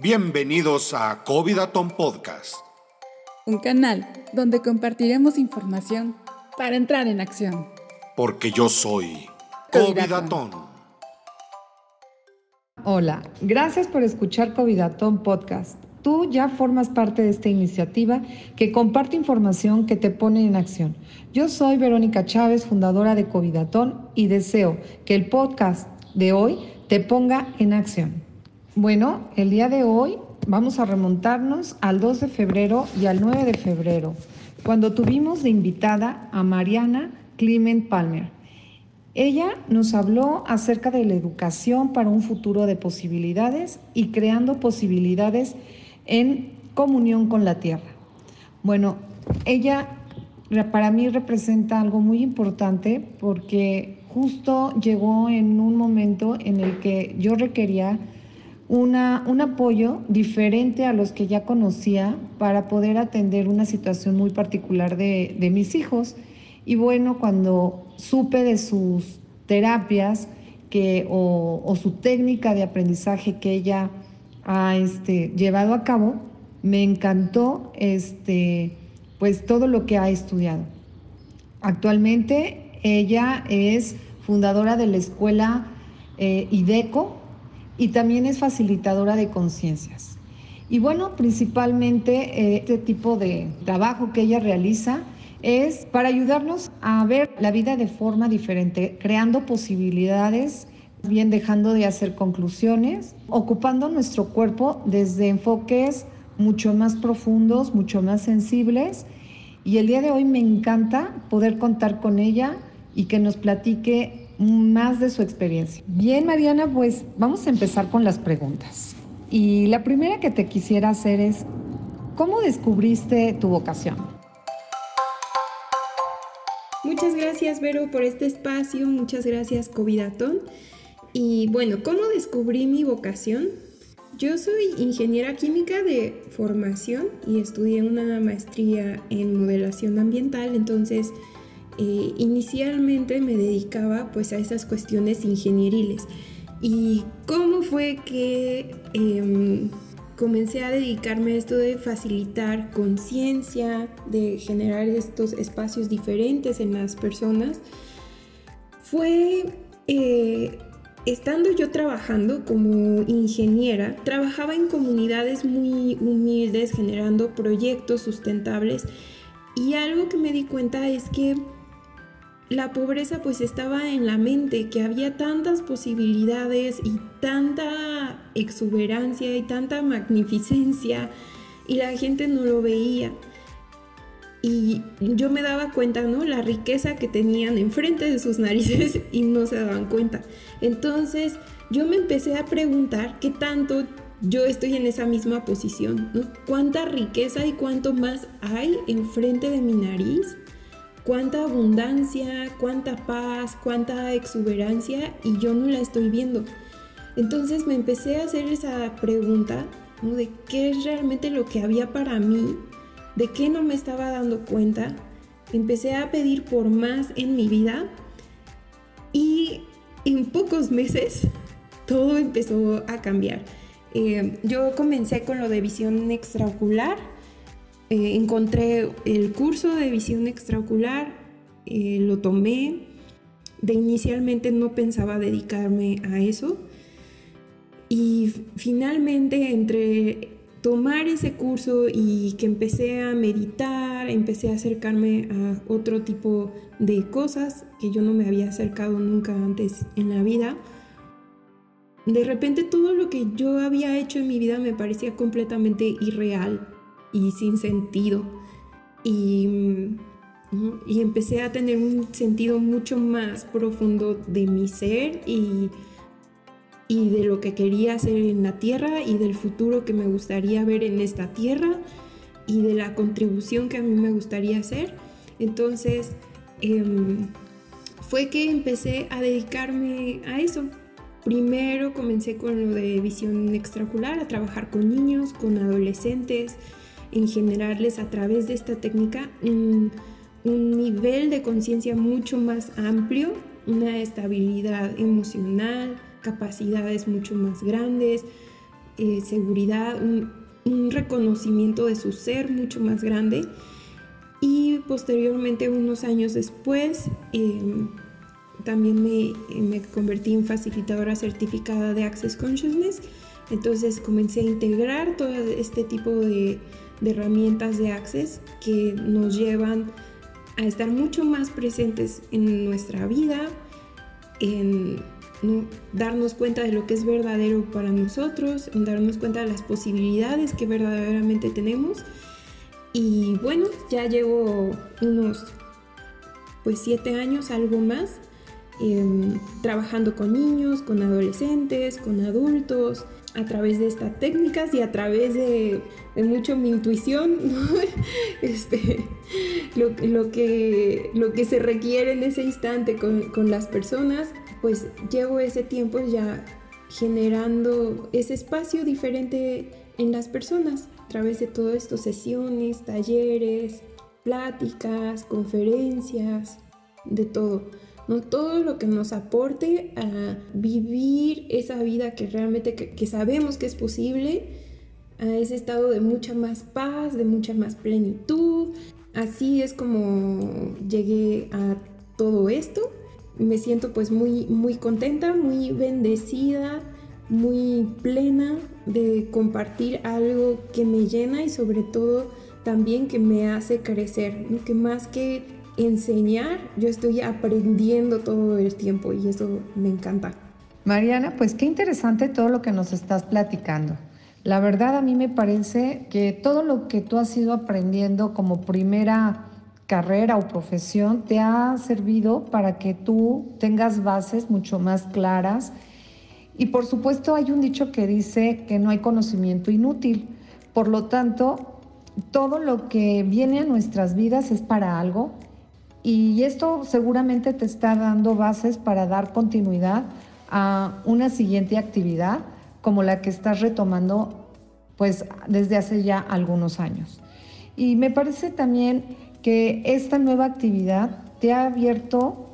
Bienvenidos a Covidaton Podcast. Un canal donde compartiremos información para entrar en acción. Porque yo soy Covidaton. Hola, gracias por escuchar Covidaton Podcast. Tú ya formas parte de esta iniciativa que comparte información que te pone en acción. Yo soy Verónica Chávez, fundadora de Covidaton, y deseo que el podcast de hoy te ponga en acción. Bueno, el día de hoy vamos a remontarnos al 2 de febrero y al 9 de febrero, cuando tuvimos de invitada a Mariana Clement Palmer. Ella nos habló acerca de la educación para un futuro de posibilidades y creando posibilidades en comunión con la tierra. Bueno, ella para mí representa algo muy importante porque justo llegó en un momento en el que yo requería una, un apoyo diferente a los que ya conocía para poder atender una situación muy particular de, de mis hijos. Y bueno, cuando supe de sus terapias que, o, su técnica de aprendizaje que ella ha este, llevado a cabo, me encantó este, pues todo lo que ha estudiado. Actualmente ella es fundadora de la escuela eh, IDECO, y también es facilitadora de conciencias. Y bueno, principalmente eh, este tipo de trabajo que ella realiza es para ayudarnos a ver la vida de forma diferente, creando posibilidades, bien dejando de hacer conclusiones, ocupando nuestro cuerpo desde enfoques mucho más profundos, mucho más sensibles. Y el día de hoy me encanta poder contar con ella y que nos platique más de su experiencia. Bien, Mariana, pues vamos a empezar con las preguntas. Y la primera que te quisiera hacer es, ¿cómo descubriste tu vocación? Muchas gracias, Vero, por este espacio. Muchas gracias, Covidatón. Y bueno, ¿cómo descubrí mi vocación? Yo soy ingeniera química de formación y estudié una maestría en modelación ambiental, entonces eh, inicialmente me dedicaba pues a esas cuestiones ingenieriles. ¿Y cómo fue que eh, comencé a dedicarme a esto de facilitar conciencia, de generar estos espacios diferentes en las personas? Fue eh, estando yo trabajando como ingeniera, trabajaba en comunidades muy humildes, generando proyectos sustentables. Y algo que me di cuenta es que la pobreza pues estaba en la mente, que había tantas posibilidades y tanta exuberancia y tanta magnificencia y la gente no lo veía. Y yo me daba cuenta, ¿no? La riqueza que tenían enfrente de sus narices y no se daban cuenta. Entonces yo me empecé a preguntar qué tanto yo estoy en esa misma posición, ¿no? ¿Cuánta riqueza y cuánto más hay enfrente de mi nariz? Cuánta abundancia, cuánta paz, cuánta exuberancia y yo no la estoy viendo. Entonces me empecé a hacer esa pregunta de qué es realmente lo que había para mí, de qué no me estaba dando cuenta. Empecé a pedir por más en mi vida y en pocos meses todo empezó a cambiar. Eh, yo comencé con lo de visión extraocular eh, encontré el curso de visión extraocular, eh, lo tomé. De inicialmente no pensaba dedicarme a eso. Y finalmente entre tomar ese curso y que empecé a meditar, empecé a acercarme a otro tipo de cosas que yo no me había acercado nunca antes en la vida. De repente todo lo que yo había hecho en mi vida me parecía completamente irreal, y sin sentido. Y, y, empecé a tener un sentido mucho más profundo de mi ser y, y de lo que quería hacer en la tierra y del futuro que me gustaría ver en esta tierra y de la contribución que a mí me gustaría hacer. Entonces, em, fue que empecé a dedicarme a eso. Primero comencé con lo de visión extracular, a trabajar con niños, con adolescentes, en generarles a través de esta técnica un, un nivel de conciencia mucho más amplio, una estabilidad emocional, capacidades mucho más grandes, eh, seguridad, un, reconocimiento de su ser mucho más grande. Y posteriormente, unos años después, em, también me, me, convertí en facilitadora certificada de Access Consciousness. Entonces comencé a integrar todo este tipo de, de herramientas de Access que nos llevan a estar mucho más presentes en nuestra vida, en darnos cuenta de lo que es verdadero para nosotros, en darnos cuenta de las posibilidades que verdaderamente tenemos. Y bueno, ya llevo unos pues siete años, algo más, em, trabajando con niños, con adolescentes, con adultos, a través de estas técnicas y a través de, mucho mi intuición, este, lo, lo, que, lo que se requiere en ese instante con, con las personas, pues llevo ese tiempo ya generando ese espacio diferente en las personas a través de todo esto, sesiones, talleres, pláticas, conferencias, de todo. ¿No? Todo lo que nos aporte a vivir esa vida que realmente que, sabemos que es posible, a ese estado de mucha más paz, de mucha más plenitud. Así es como llegué a todo esto. Me siento pues muy, muy contenta, muy bendecida, muy plena de compartir algo que me llena y sobre todo también que me hace crecer, que más que enseñar, yo estoy aprendiendo todo el tiempo y eso me encanta. Mariana, pues qué interesante todo lo que nos estás platicando. La verdad a mí me parece que todo lo que tú has ido aprendiendo como primera carrera o profesión te ha servido para que tú tengas bases mucho más claras. Y por supuesto hay un dicho que dice que no hay conocimiento inútil. Por lo tanto, todo lo que viene a nuestras vidas es para algo y esto seguramente te está dando bases para dar continuidad a una siguiente actividad como la que estás retomando pues desde hace ya algunos años. Y me parece también que esta nueva actividad te ha abierto,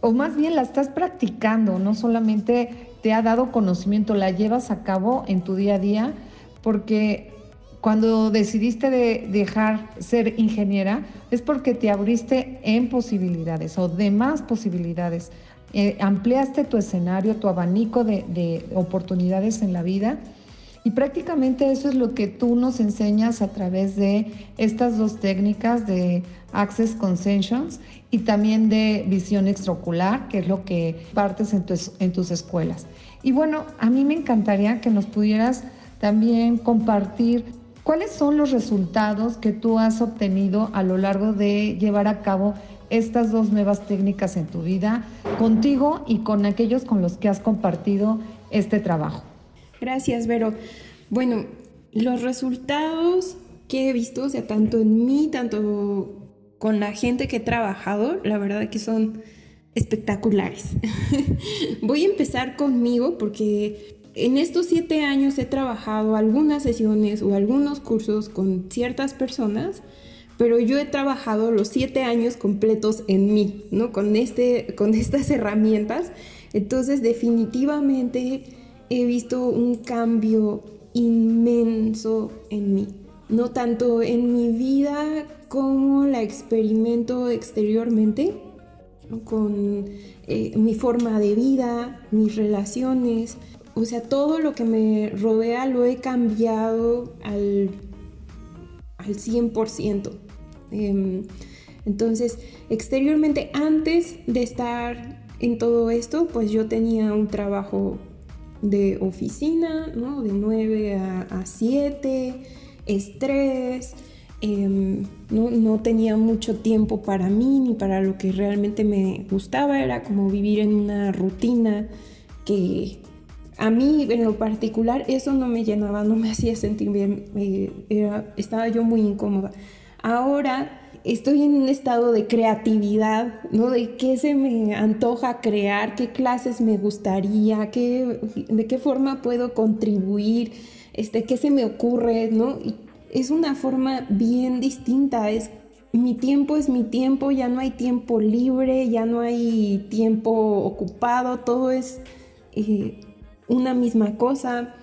o más bien la estás practicando, no solamente te ha dado conocimiento, la llevas a cabo en tu día a día, porque cuando decidiste de dejar ser ingeniera es porque te abriste en posibilidades o de más posibilidades. Eh, ampliaste tu escenario, tu abanico de, de oportunidades en la vida. Y prácticamente eso es lo que tú nos enseñas a través de estas dos técnicas de Access Concessions y también de visión extraocular, que es lo que partes en tus, en tus escuelas. Y bueno, a mí me encantaría que nos pudieras también compartir ¿Cuáles son los resultados que tú has obtenido a lo largo de llevar a cabo estas dos nuevas técnicas en tu vida, contigo y con aquellos con los que has compartido este trabajo? Gracias, Vero. Bueno, los resultados que he visto, o sea, tanto en mí, tanto con la gente que he trabajado, la verdad que son espectaculares. Voy a empezar conmigo porque en estos siete años he trabajado algunas sesiones o algunos cursos con ciertas personas, pero yo he trabajado los siete años completos en mí, ¿no? Con, este, con estas herramientas. Entonces definitivamente he visto un cambio inmenso en mí, no tanto en mi vida como la experimento exteriormente, con eh, mi forma de vida, mis relaciones, o sea, todo lo que me rodea lo he cambiado al, al 100%. Em, entonces, exteriormente, antes de estar en todo esto, pues yo tenía un trabajo de oficina, ¿no? De 9 a, 7, estrés, em, no, no, tenía mucho tiempo para mí ni para lo que realmente me gustaba, era como vivir en una rutina que a mí en lo particular eso no me llenaba, no me hacía sentir bien, estaba yo muy incómoda. Ahora estoy en un estado de creatividad, ¿no? De qué se me antoja crear, qué clases me gustaría, qué, de qué forma puedo contribuir, este, qué se me ocurre, ¿no? Y es una forma bien distinta, es mi tiempo es mi tiempo, ya no hay tiempo libre, ya no hay tiempo ocupado, todo es... Eh, una misma cosa.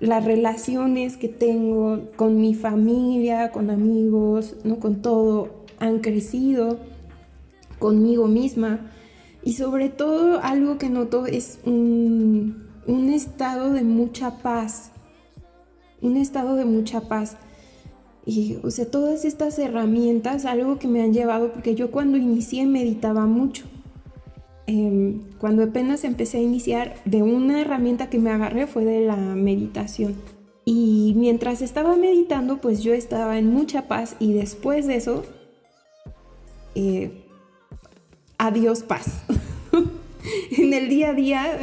las relaciones que tengo con mi familia, con amigos, ¿no? con todo, han crecido conmigo misma. Y sobre todo algo que noto es un, un estado de mucha paz. Un estado de mucha paz. Y, o sea, todas estas herramientas, algo que me han llevado, porque yo cuando inicié meditaba mucho. Em, cuando apenas empecé a iniciar, de una herramienta que me agarré fue de la meditación. Y mientras estaba meditando, pues yo estaba en mucha paz y después de eso, eh, adiós paz. en el día a día,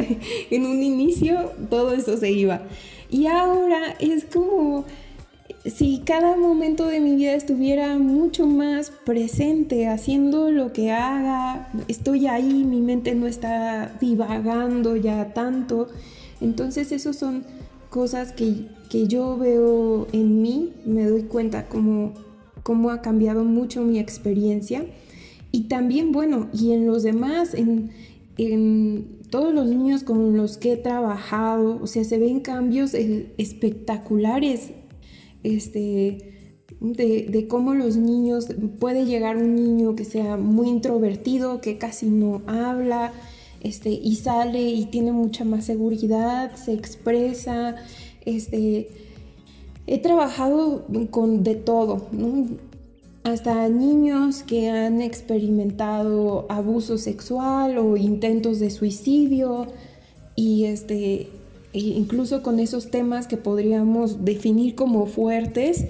en un inicio, todo eso se iba. Y ahora es como si cada momento de mi vida estuviera mucho más presente, haciendo lo que haga, estoy ahí, mi mente no está divagando ya tanto. Entonces, esas son cosas que, yo veo en mí, me doy cuenta cómo, cómo ha cambiado mucho mi experiencia. Y también, bueno, y en los demás, en, en todos los niños con los que he trabajado, o sea, se ven cambios eh, espectaculares este, de, cómo los niños, puede llegar un niño que sea muy introvertido, que casi no habla, este, y sale y tiene mucha más seguridad, se expresa, este, he trabajado con de todo, hasta niños que han experimentado abuso sexual o intentos de suicidio y este incluso con esos temas que podríamos definir como fuertes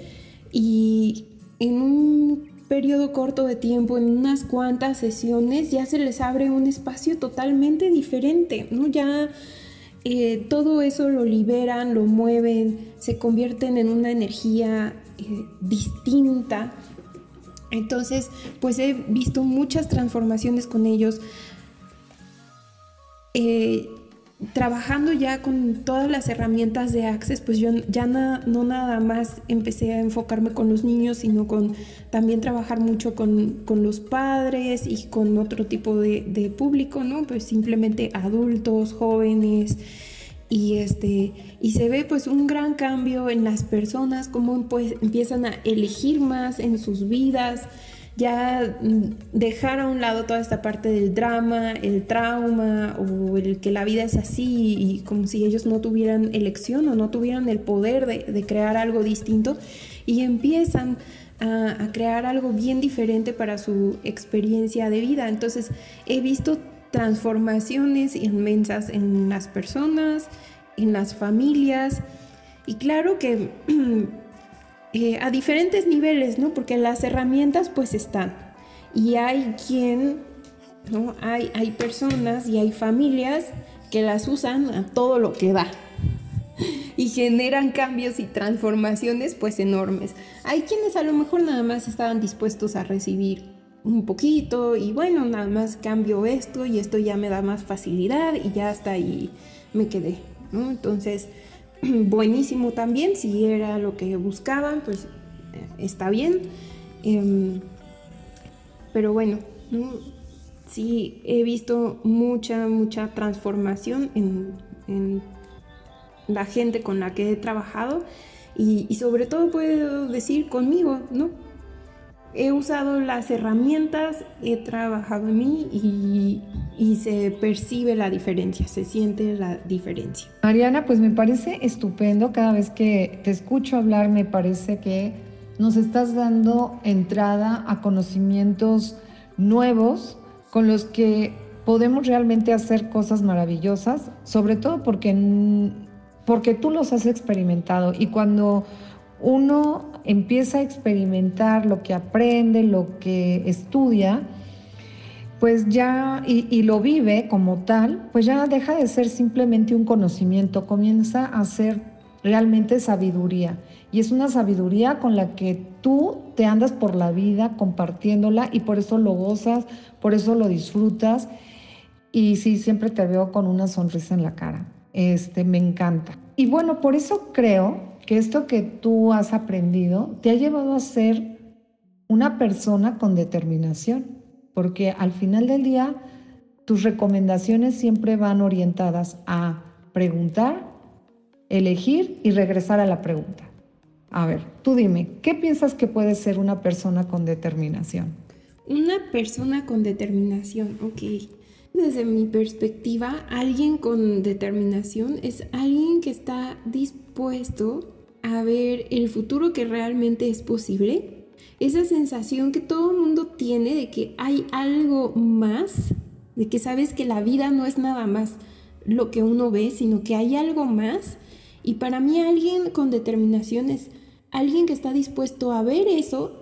y en un periodo corto de tiempo, en unas cuantas sesiones, ya se les abre un espacio totalmente diferente, ¿no? Ya eh, todo eso lo liberan, lo mueven, se convierten en una energía eh, distinta. Entonces, pues he visto muchas transformaciones con ellos. Eh, trabajando ya con todas las herramientas de Access, pues yo ya no nada más empecé a enfocarme con los niños, sino con también trabajar mucho con, los padres y con otro tipo de, público, ¿no? Pues simplemente adultos, jóvenes. Y, este, y se ve pues un gran cambio en las personas, cómo pues, empiezan a elegir más en sus vidas, ya mm, dejar a un lado toda esta parte del drama, el trauma o el que la vida es así y como si ellos no tuvieran elección o no tuvieran el poder de, crear algo distinto y empiezan a, a, crear algo bien diferente para su experiencia de vida. Entonces he visto transformaciones inmensas en las personas, en las familias y claro que Eh, a diferentes niveles, ¿no? Porque las herramientas pues están. Y hay quien, ¿no? Hay, hay personas y hay familias que las usan a todo lo que da. Y generan cambios y transformaciones pues enormes. Hay quienes a lo mejor nada más estaban dispuestos a recibir un poquito y bueno, nada más cambio esto y esto ya me da más facilidad y ya hasta ahí me quedé, ¿no? Entonces, buenísimo también, si era lo que buscaban, pues eh, está bien. Em, pero bueno, sí he visto mucha, mucha transformación en, la gente con la que he trabajado y sobre todo puedo decir conmigo, ¿no? He usado las herramientas, he trabajado en mí y, se percibe la diferencia, se siente la diferencia. Mariana, pues me parece estupendo cada vez que te escucho hablar, me parece que nos estás dando entrada a conocimientos nuevos con los que podemos realmente hacer cosas maravillosas, sobre todo porque, porque tú los has experimentado y cuando uno empieza a experimentar lo que aprende, lo que estudia, pues ya, y, lo vive como tal, pues ya deja de ser simplemente un conocimiento, comienza a ser realmente sabiduría. Y es una sabiduría con la que tú te andas por la vida compartiéndola y por eso lo gozas, por eso lo disfrutas. Y sí, siempre te veo con una sonrisa en la cara. Este, me encanta. Y bueno, por eso creo que esto que tú has aprendido te ha llevado a ser una persona con determinación, porque al final del día tus recomendaciones siempre van orientadas a preguntar, elegir y regresar a la pregunta. A ver, tú dime, ¿qué piensas que puede ser una persona con determinación? Una persona con determinación, ok. Desde mi perspectiva, alguien con determinación es alguien que está dispuesto a ver el futuro que realmente es posible. Esa sensación que todo el mundo tiene de que hay algo más, de que sabes que la vida no es nada más lo que uno ve, sino que hay algo más. Y para mí alguien con determinación es alguien que está dispuesto a ver eso,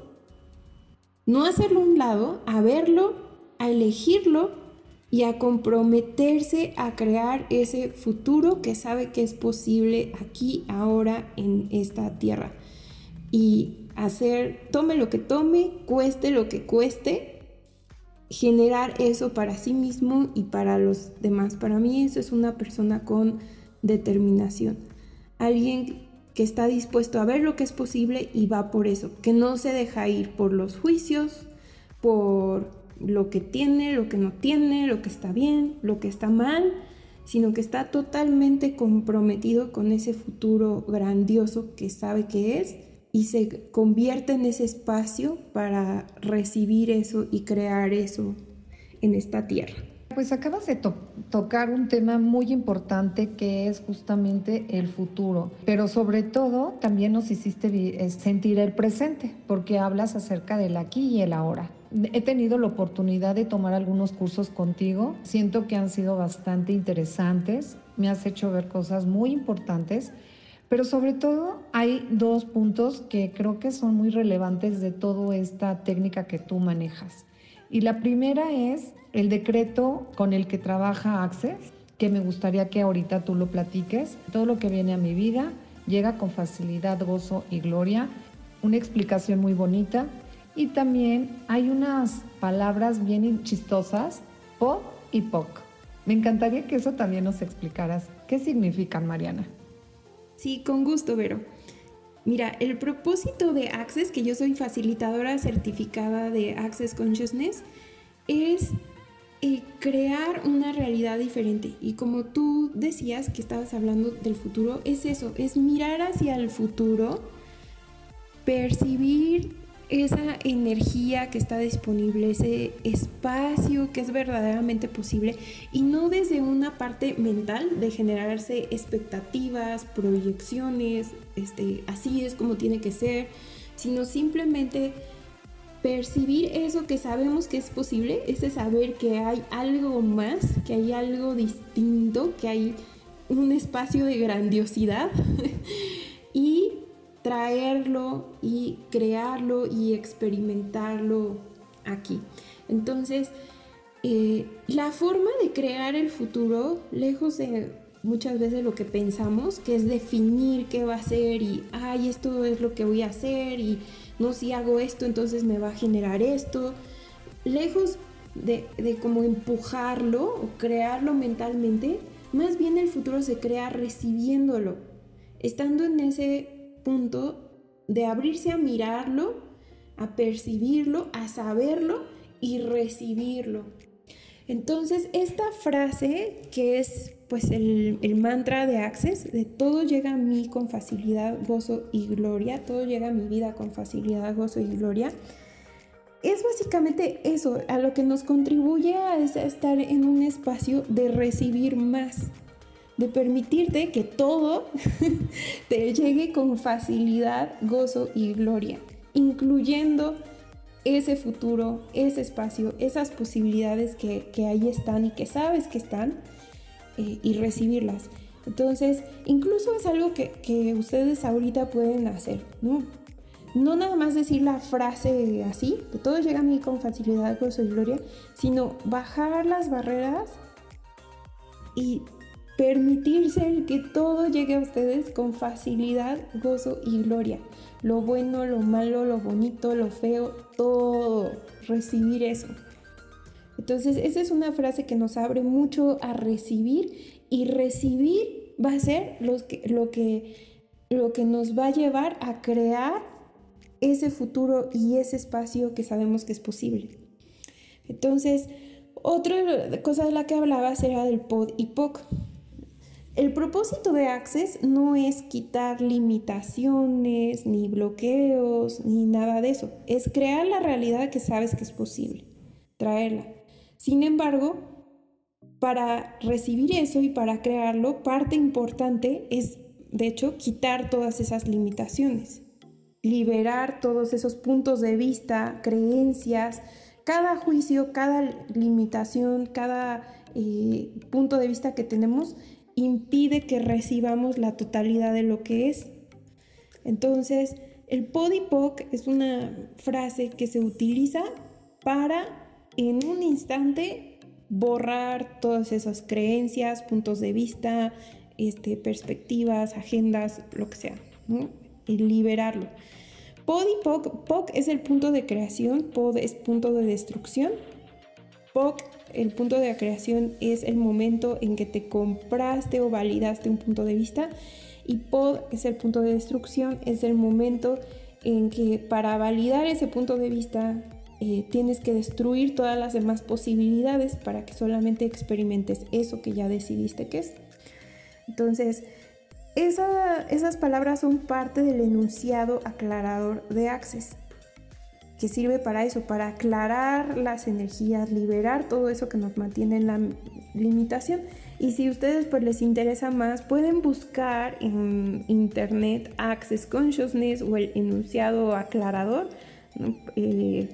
no hacerlo a un lado, a verlo, a elegirlo y a comprometerse a crear ese futuro que sabe que es posible aquí, ahora, en esta tierra. Y hacer, tome lo que tome, cueste lo que cueste, generar eso para sí mismo y para los demás. Para mí eso es una persona con determinación. Alguien que está dispuesto a ver lo que es posible y va por eso, que no se deja ir por los juicios, por lo que tiene, lo que no tiene, lo que está bien, lo que está mal, sino que está totalmente comprometido con ese futuro grandioso que sabe que es y se convierte en ese espacio para recibir eso y crear eso en esta tierra. Pues acabas de tocar un tema muy importante que es justamente el futuro, pero sobre todo también nos hiciste eh, sentir el presente, porque hablas acerca del aquí y el ahora. He tenido la oportunidad de tomar algunos cursos contigo, siento que han sido bastante interesantes, me has hecho ver cosas muy importantes, pero sobre todo hay dos puntos que creo que son muy relevantes de toda esta técnica que tú manejas. Y la primera es el decreto con el que trabaja Access, que me gustaría que ahorita tú lo platiques. Todo lo que viene a mi vida llega con facilidad, gozo y gloria. Una explicación muy bonita. Y también hay unas palabras bien chistosas, po y poc. Me encantaría que eso también nos explicaras. ¿Qué significan, Mariana? Sí, con gusto, Vero. Mira, el propósito de Access, que yo soy facilitadora certificada de Access Consciousness, es crear una realidad diferente. Y como tú decías que estabas hablando del futuro, es eso, es mirar hacia el futuro, percibir esa energía que está disponible, ese espacio que es verdaderamente posible y no desde una parte mental de generarse expectativas, proyecciones, este, así es como tiene que ser, sino simplemente percibir eso que sabemos que es posible, ese saber que hay algo más, que hay algo distinto, que hay un espacio de grandiosidad y traerlo y crearlo y experimentarlo aquí. Entonces, eh, la forma de crear el futuro, lejos de muchas veces lo que pensamos, que es definir qué va a ser y, ay, esto es lo que voy a hacer y no, si hago esto, entonces me va a generar esto. Lejos de, de como empujarlo o crearlo mentalmente, más bien el futuro se crea recibiéndolo, estando en ese punto de abrirse a mirarlo, a percibirlo, a saberlo y recibirlo. Entonces, esta frase que es pues el, mantra de Access, de todo llega a mí con facilidad, gozo y gloria, todo llega a mi vida con facilidad, gozo y gloria, es básicamente eso, a lo que nos contribuye a estar en un espacio de recibir más, de permitirte que todo te llegue con facilidad, gozo y gloria, incluyendo ese futuro, ese espacio, esas posibilidades que, que ahí están y que sabes que están eh, y recibirlas. Entonces, incluso es algo que, que, ustedes ahorita pueden hacer, ¿no? No nada más decir la frase así, que todo llega a mí con facilidad, gozo y gloria, sino bajar las barreras y permitirse que todo llegue a ustedes con facilidad, gozo y gloria. Lo bueno, lo malo, lo bonito, lo feo, todo. Recibir eso. Entonces, esa es una frase que nos abre mucho a recibir y recibir va a ser lo que, lo que, lo que nos va a llevar a crear ese futuro y ese espacio que sabemos que es posible. Entonces, otra cosa de la que hablaba era del pod y POC. El propósito de Access no es quitar limitaciones, ni bloqueos, ni nada de eso. Es crear la realidad que sabes que es posible, traerla. Sin embargo, para recibir eso y para crearlo, parte importante es, de hecho, quitar todas esas limitaciones, liberar todos esos puntos de vista, creencias, cada juicio, cada limitación, cada eh, punto de vista que tenemos impide que recibamos la totalidad de lo que es. Entonces, el podipoc es una frase que se utiliza para en un instante borrar todas esas creencias, puntos de vista, este, perspectivas, agendas, lo que sea, y liberarlo. Podipoc, POC es el punto de creación, POD es punto de destrucción. POC el punto de creación es el momento en que te compraste o validaste un punto de vista y pod es el punto de destrucción, es el momento en que para validar ese punto de vista eh, tienes que destruir todas las demás posibilidades para que solamente experimentes eso que ya decidiste que es. Entonces, esas palabras son parte del enunciado aclarador de Access que sirve para eso, para aclarar las energías, liberar todo eso que nos mantiene en la limitación. Y si ustedes pues les interesa más, pueden buscar en internet Access Consciousness o el enunciado aclarador. Eh,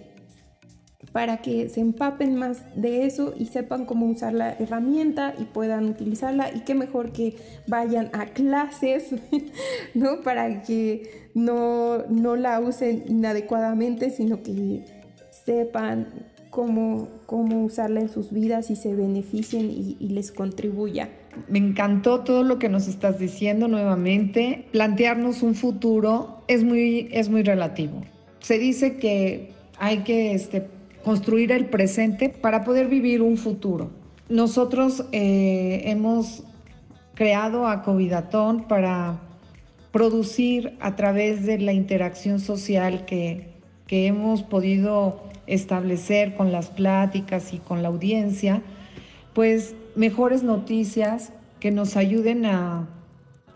para que se empapen más de eso y sepan cómo usar la herramienta y puedan utilizarla y qué mejor que vayan a clases, ¿no? Para que no, no la usen inadecuadamente, sino que sepan cómo, cómo usarla en sus vidas y se beneficien y, les contribuya. Me encantó todo lo que nos estás diciendo nuevamente. Plantearnos un futuro es muy, es muy relativo. Se dice que hay que este, construir el presente para poder vivir un futuro. Nosotros eh, hemos creado a Covidatón para producir a través de la interacción social que, que hemos podido establecer con las pláticas y con la audiencia, pues mejores noticias que nos ayuden a,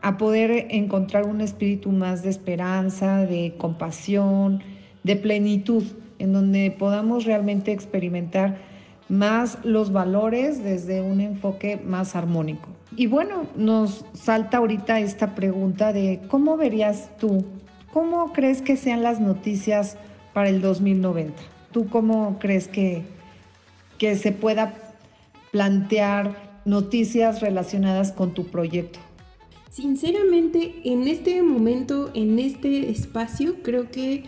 a poder encontrar un espíritu más de esperanza, de compasión, de plenitud en donde podamos realmente experimentar más los valores desde un enfoque más armónico. Y bueno, nos salta ahorita esta pregunta de cómo verías tú, cómo crees que sean las noticias para el 2090? ¿Tú cómo crees que, que se pueda plantear noticias relacionadas con tu proyecto? Sinceramente, en este momento, en este espacio, creo que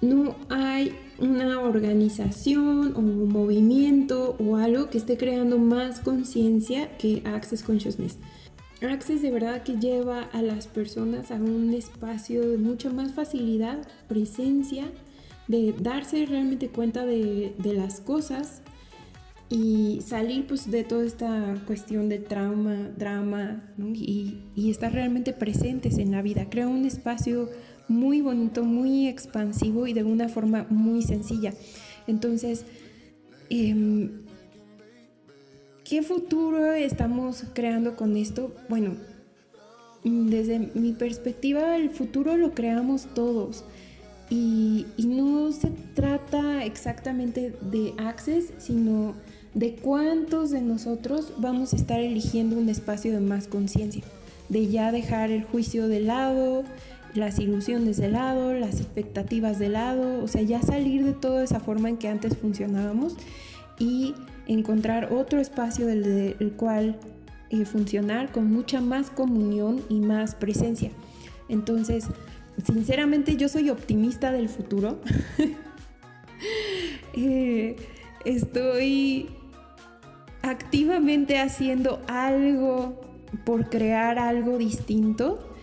no hay una organización o un movimiento o algo que esté creando más conciencia que Access Consciousness. Access de verdad que lleva a las personas a un espacio de mucha más facilidad, presencia, de darse realmente cuenta de, las cosas y salir pues de toda esta cuestión de trauma, drama y, y estar realmente presentes en la vida. Crea un espacio muy bonito, muy expansivo y de una forma muy sencilla. Entonces, em, ¿qué futuro estamos creando con esto? Bueno, desde mi perspectiva, el futuro lo creamos todos. Y, y, no se trata exactamente de access, sino de cuántos de nosotros vamos a estar eligiendo un espacio de más conciencia, de ya dejar el juicio de lado, las ilusiones de lado, las expectativas de lado, o sea, ya salir de toda esa forma en que antes funcionábamos y encontrar otro espacio del, cual eh, funcionar con mucha más comunión y más presencia. Entonces, sinceramente yo soy optimista del futuro. Eh, estoy activamente haciendo algo por crear algo distinto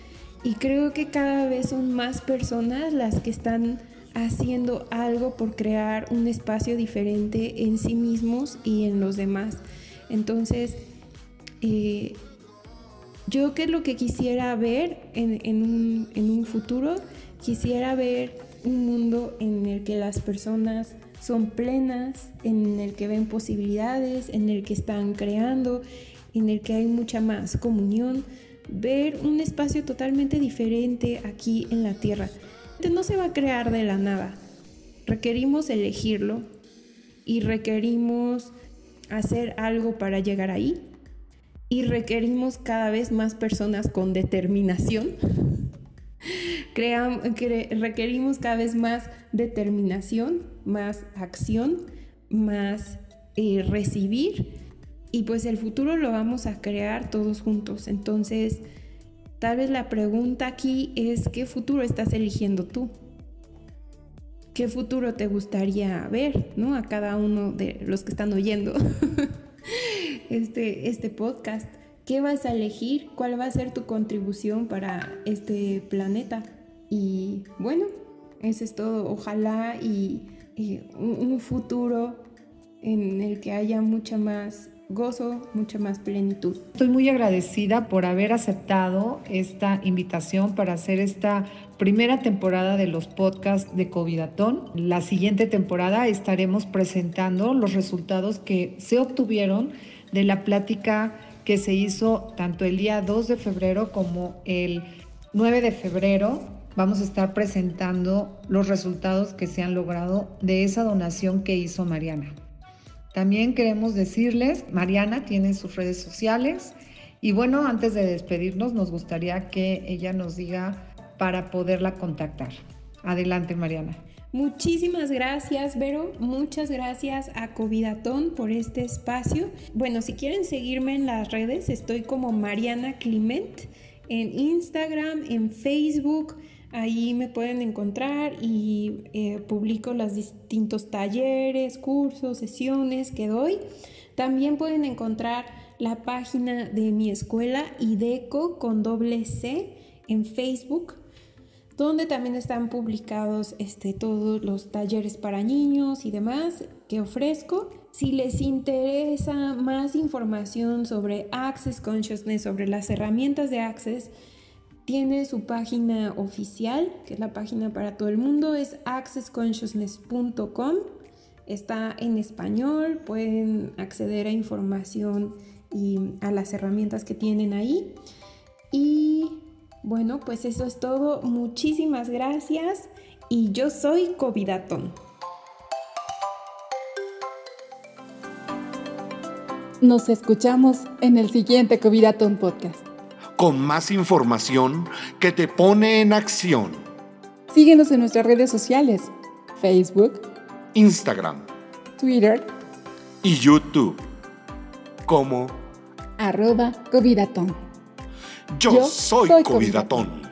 y creo que cada vez son más personas las que están haciendo algo por crear un espacio diferente en sí mismos y en los demás. Entonces, eh, yo que lo que quisiera ver en un futuro, quisiera ver un mundo en el que las personas son plenas, en el que ven posibilidades, en el que están creando en el que hay mucha más comunión, ver un espacio totalmente diferente aquí en la Tierra. No se va a crear de la nada. Requerimos elegirlo y requerimos hacer algo para llegar ahí y requerimos cada vez más personas con determinación. requerimos cada vez más determinación, más acción, más eh, recibir y pues el futuro lo vamos a crear todos juntos. Entonces, tal vez la pregunta aquí es, ¿qué futuro estás eligiendo tú? ¿Qué futuro te gustaría ver, ¿no? A cada uno de los que están oyendo este, este podcast. ¿Qué vas a elegir? ¿Cuál va a ser tu contribución para este planeta? Y bueno, eso es todo. Ojalá y, un futuro en el que haya mucha más gozo, mucha más plenitud. Estoy muy agradecida por haber aceptado esta invitación para hacer esta primera temporada de los podcasts de Covidatón. La siguiente temporada estaremos presentando los resultados que se obtuvieron de la plática que se hizo tanto el día 2 de febrero como el 9 de febrero. Vamos a estar presentando los resultados que se han logrado de esa donación que hizo Mariana. También queremos decirles, Mariana tiene sus redes sociales y bueno, antes de despedirnos nos gustaría que ella nos diga para poderla contactar. Adelante, Mariana. Muchísimas gracias, Vero. Muchas gracias a Covidatón por este espacio. Bueno, si quieren seguirme en las redes, estoy como Mariana Clement en Instagram, en Facebook. Ahí me pueden encontrar y eh, publico los distintos talleres, cursos, sesiones que doy. También pueden encontrar la página de mi escuela IDECO con doble C en Facebook, donde también están publicados este, todos los talleres para niños y demás que ofrezco. Si les interesa más información sobre Access Consciousness, sobre las herramientas de Access, tiene su página oficial, que es la página para todo el mundo, es accessconsciousness.com. Está en español, pueden acceder a información y a las herramientas que tienen ahí. Y bueno, pues eso es todo. Muchísimas gracias y yo soy Covidatón. Nos escuchamos en el siguiente Covidatón Podcast con más información que te pone en acción. Síguenos en nuestras redes sociales, Facebook, Instagram, Twitter y YouTube como arroba Covidatón. Yo, soy, soy Covidatón.